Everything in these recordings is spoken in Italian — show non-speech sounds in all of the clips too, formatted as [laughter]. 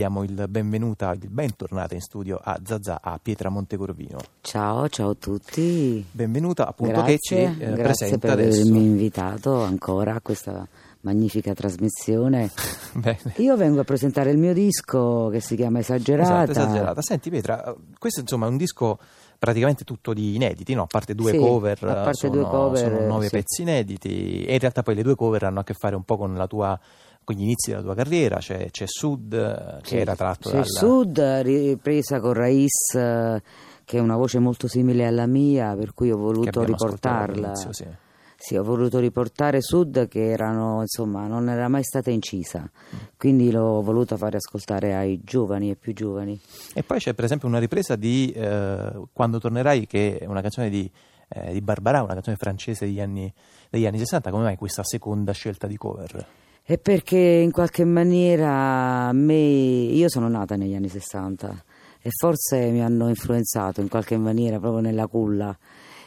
Diamo il benvenuta, il bentornata in studio a Zazà, a Pietra Montecorvino. Ciao, ciao a tutti. Benvenuta appunto grazie, che ci eh, grazie presenta per adesso. avermi invitato ancora a questa magnifica trasmissione. [laughs] Bene. Io vengo a presentare il mio disco che si chiama Esagerata. Esatto, esagerata. Senti Pietra, questo insomma è un disco praticamente tutto di inediti, no? a parte due Sì, cover, a parte sono, due cover, sono nove sì. pezzi inediti e in realtà poi le due cover hanno a che fare un po' con la tua gli inizi della tua carriera, c'è, c'è Sud eh, che Sì, era tratto sì, dalla... Sud, ripresa con Raiz, eh, che è una voce molto simile alla mia, per cui ho voluto riportarla. sì. Sì, ho voluto riportare Sud che erano, insomma, non era mai stata incisa, quindi l'ho voluta fare ascoltare ai giovani e più giovani. E poi c'è per esempio una ripresa di eh, Quando tornerai, che è una canzone di, eh, di Barbara, una canzone francese degli anni, degli anni 60. Come mai questa seconda scelta di cover? È perché in qualche maniera me, io sono nata negli anni 60 e forse mi hanno influenzato in qualche maniera proprio nella culla.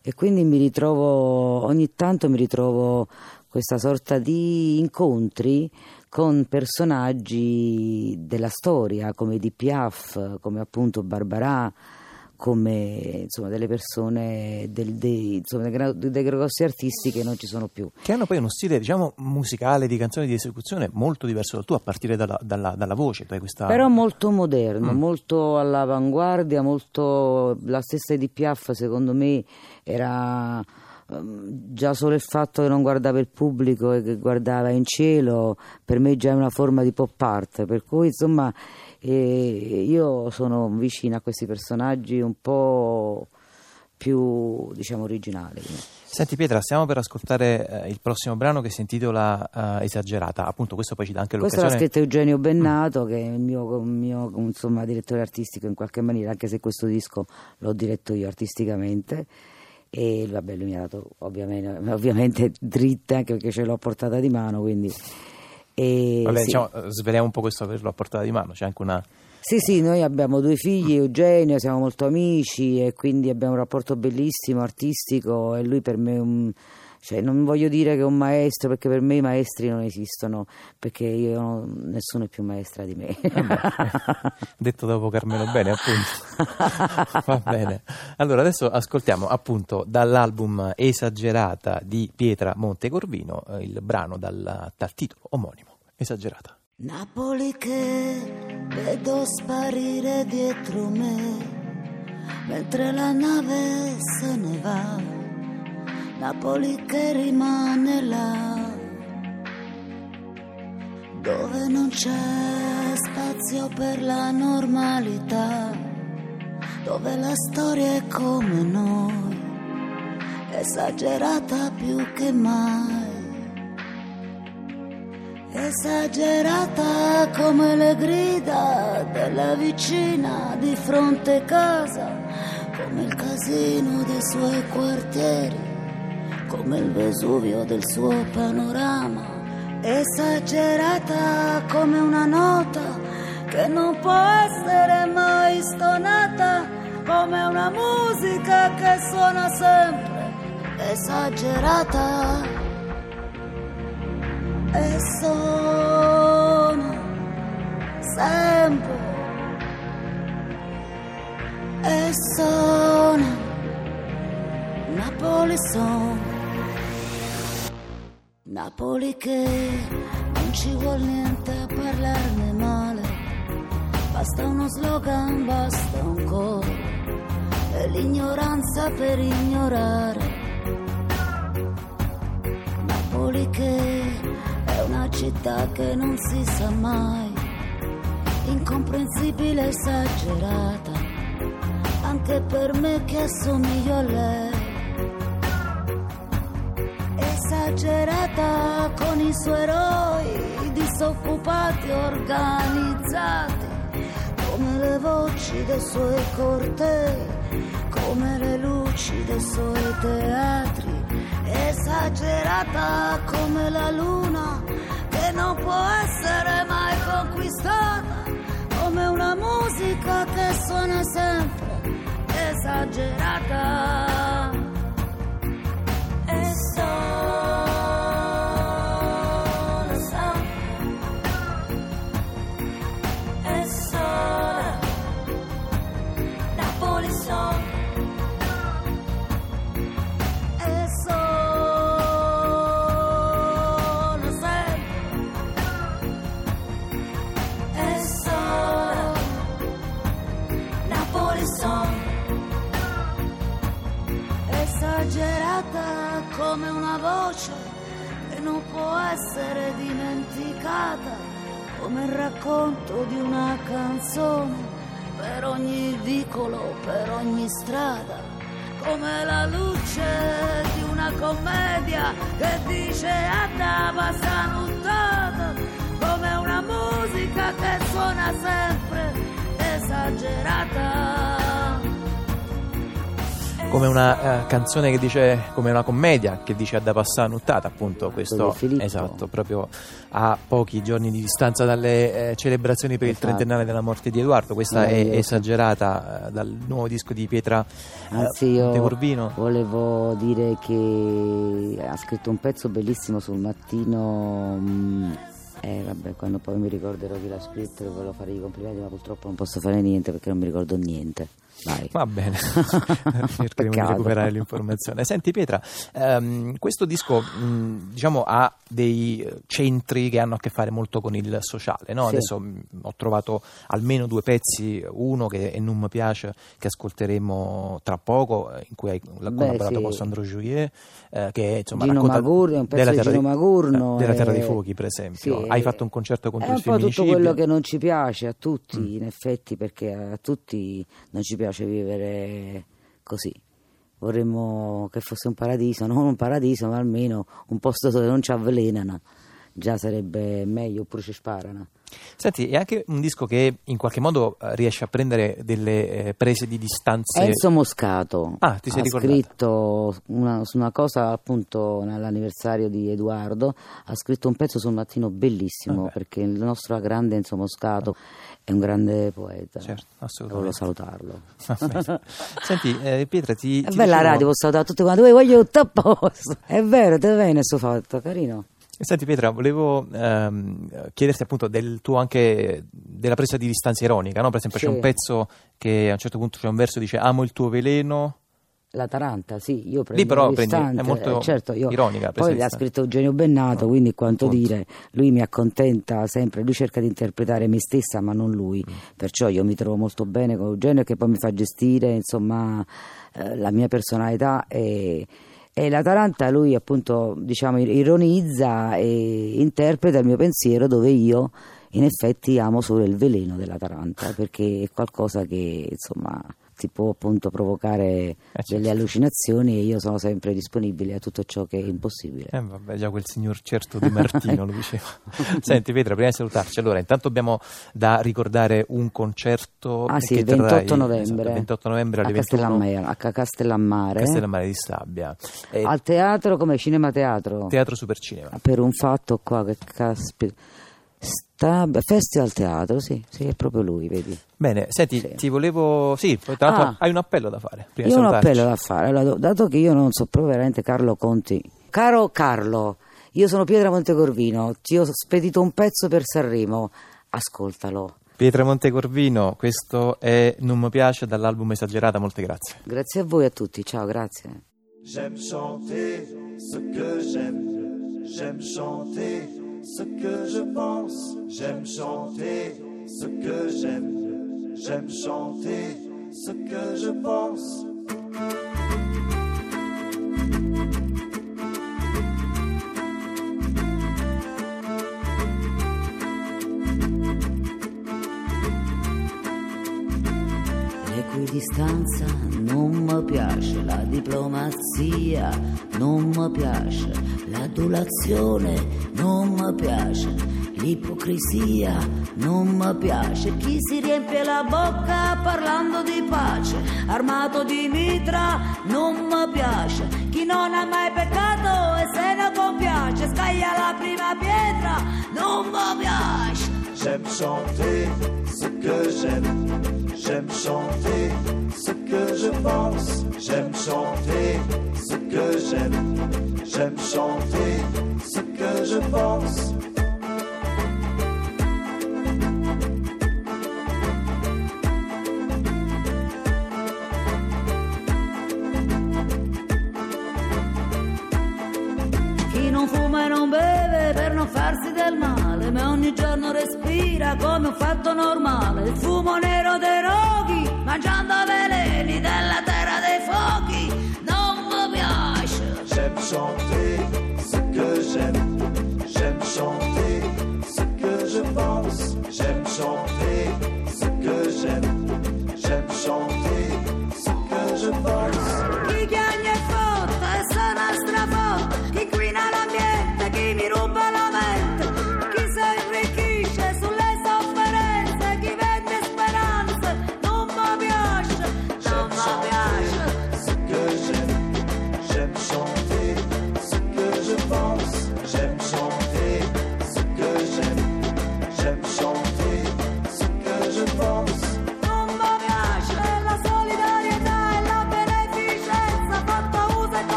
E quindi mi ritrovo, ogni tanto mi ritrovo questa sorta di incontri con personaggi della storia come di Piaf, come appunto Barbara, come insomma delle persone, del- dei, insomma, dei, dei grossi artisti che non ci sono più. Che hanno poi uno stile, diciamo, musicale di canzoni di esecuzione molto diverso dal tuo, a partire dalla, dalla- dalla voce. Hai questa... Però molto moderno, Mm. molto all'avanguardia, molto la stessa Edith Piaf secondo me era ehm, già solo il fatto che non guardava il pubblico e che guardava in cielo, per me già è una forma di pop art, per cui insomma eh, io sono vicina a questi personaggi un po' più diciamo originali. Senti Pietra, stiamo per ascoltare eh, il prossimo brano che si intitola eh, Esagerata. Appunto, questo poi ci dà anche Questo l'ha l'occasione... scritto Eugenio Bennato, che è il mio, mio, insomma, direttore artistico in qualche maniera, anche se questo disco l'ho diretto io artisticamente. E vabbè, lui mi ha dato ovviamente, ovviamente dritte, anche perché ce l'ho portata di mano. Quindi, e Vabbè, sì. diciamo, eh, sveliamo un po' questo averlo a portata di mano. C'è anche una... Sì, sì, noi abbiamo due figli, Eugenio, siamo molto amici e quindi abbiamo un rapporto bellissimo, artistico e lui per me è un... Cioè, non voglio dire che è un maestro perché per me i maestri non esistono, perché io nessuno è più maestra di me. [laughs] Detto dopo Carmelo Bene, appunto. [laughs] Va bene. Allora, adesso ascoltiamo appunto dall'album Esagerata di Pietra Montecorvino eh, il brano dal, dal titolo omonimo, Esagerata. Napoli che vedo sparire dietro me, mentre la nave se ne va. Napoli che rimane là, dove non c'è spazio per la normalità, dove la storia è come noi, esagerata più che mai. Esagerata come le grida della vicina di fronte casa, come il casino dei suoi quartieri, come il Vesuvio del suo panorama. Esagerata come una nota che non può essere mai stonata, come una musica che suona sempre. Esagerata e sono sempre e sono Napoli son Napoli che non ci vuol niente a parlarne male. Basta uno slogan basta un coro. E l'ignoranza per ignorare. Napoli che è una città che non si sa mai, incomprensibile, esagerata, anche per me che assomiglio a lei. Esagerata con i suoi eroi, disoccupati, organizzati, come le voci dei suoi cortei, come le luci dei suoi teatri esagerata come la luna che non può essere mai conquistata, come una musica che suona sempre esagerata. Come una voce che non può essere dimenticata, come il racconto di una canzone per ogni vicolo, per ogni strada, come la luce di una commedia che dice andava sanuttata, come una musica che suona sempre esagerata come una uh, canzone che dice come una commedia che dice a da passare nuttata appunto questo esatto proprio a pochi giorni di distanza dalle eh, celebrazioni per esatto. il trentennale della morte di Edoardo questa è esagerata dal nuovo disco di Pietra uh, Anzi, io volevo dire che ha scritto un pezzo bellissimo sul mattino mh, mm, eh vabbè, quando poi mi ricorderò chi l'ha scritto volevo fare i complimenti, ma purtroppo non posso fare niente perché non mi ricordo niente. Vai. Va bene, [laughs] cercheremo di recuperare l'informazione. Senti Pietra, ehm, questo disco mh, diciamo, ha dei eh, centri che hanno a che fare molto con il sociale. No? Sì. Adesso mh, ho trovato almeno due pezzi, uno che è Non mi piace, che ascolteremo tra poco, eh, in cui hai collaborato sì. con Sandro Juillet, eh, che è insomma, Gino Magurno, un pezzo di Gino Magurno. Della Terra dei Fuochi, per esempio. Sì, hai fatto un concerto contro il femminicidio. È un po' tutto quello che non ci piace a tutti, mm. in effetti, perché a tutti non ci piace vivere così. Vorremmo che fosse un paradiso, non un paradiso, ma almeno un posto dove non ci avvelenano. Già sarebbe meglio, oppure ci sparano. Senti, è anche un disco che in qualche modo eh, riesce a prendere delle eh, prese di distanze. Enzo Moscato ah, ti sei ha ricordato. scritto una, una, cosa appunto nell'anniversario di Edoardo, ha scritto un pezzo sul mattino bellissimo okay. perché il nostro grande Enzo Moscato è un grande poeta. Certo, Volevo salutarlo. Senti, eh, Pietra, ti. È ti bella dicevo... radio, posso salutare tutti quanti. Voglio tutto a posto. È vero, te bene sto fatto, carino. Senti Pietra, volevo ehm, chiederti appunto del tuo anche della presa di distanza ironica, no? Per esempio sì. c'è un pezzo che a un certo punto c'è un verso che dice amo il tuo veleno. La Taranta, sì, io prendo Lì però prendi, è molto eh, certo, io, ironica. Poi l'ha scritto Eugenio Bennato, no, quindi quanto appunto. dire, lui mi accontenta sempre, lui cerca di interpretare me stessa ma non lui, mm. perciò io mi trovo molto bene con Eugenio che poi mi fa gestire insomma eh, la mia personalità e e l'Atalanta lui appunto diciamo ironizza e interpreta il mio pensiero dove io in effetti amo solo il veleno dell'Atalanta perché è qualcosa che insomma ti può appunto provocare eh, certo. delle allucinazioni e io sono sempre disponibile a tutto ciò che è impossibile. Eh vabbè, già quel signor certo Di Martino lo diceva. [laughs] Senti Petra, prima di salutarci, allora intanto abbiamo da ricordare un concerto ah, sì, il 28 novembre, esatto, 28 novembre alle a Castellammare, a Castellammare, Castellammare di Stabia. E Al teatro come Cinema Teatro? Teatro Supercinema. Per un fatto qua che caspita Sta, Festival Teatro, sì, sì, è proprio lui, vedi. Bene, senti, sì. ti volevo... Sì, tra l'altro ah, hai un appello da fare. Io ho un appello da fare, allora, dato che io non so proprio veramente Carlo Conti. Caro Carlo, io sono Pietra Montecorvino, ti ho spedito un pezzo per Sanremo, ascoltalo. Pietra Montecorvino, questo è Non mi piace dall'album Esagerata, molte grazie. Grazie a voi a tutti, ciao, grazie. J'aime chanter ce que j'aime, j'aime chanter ce que je pense, j'aime chanter ce que j'aime, j'aime chanter ce que je pense. Piace, la diplomazia non mi piace, l'adulazione non mi piace, l'ipocrisia non mi piace, chi si riempie la bocca parlando di pace, armato di mitra non mi piace, chi non ha mai peccato e se ne compiace, scaglia la prima pietra non mi piace. J'aime chanter ce que j'aime J'aime chanter ce je pense. J'aime chanter ce que j'aime. J'aime chanter ce que je pense. Chi non fuma e non beve per non farsi del male, ma ogni giorno respira come un fatto normale. Il fumo nero dei roghi, J'aime chanter ce que j'aime, j'aime chanter ce que je pense, j'aime chanter.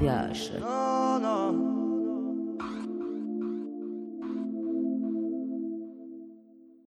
La diplomazia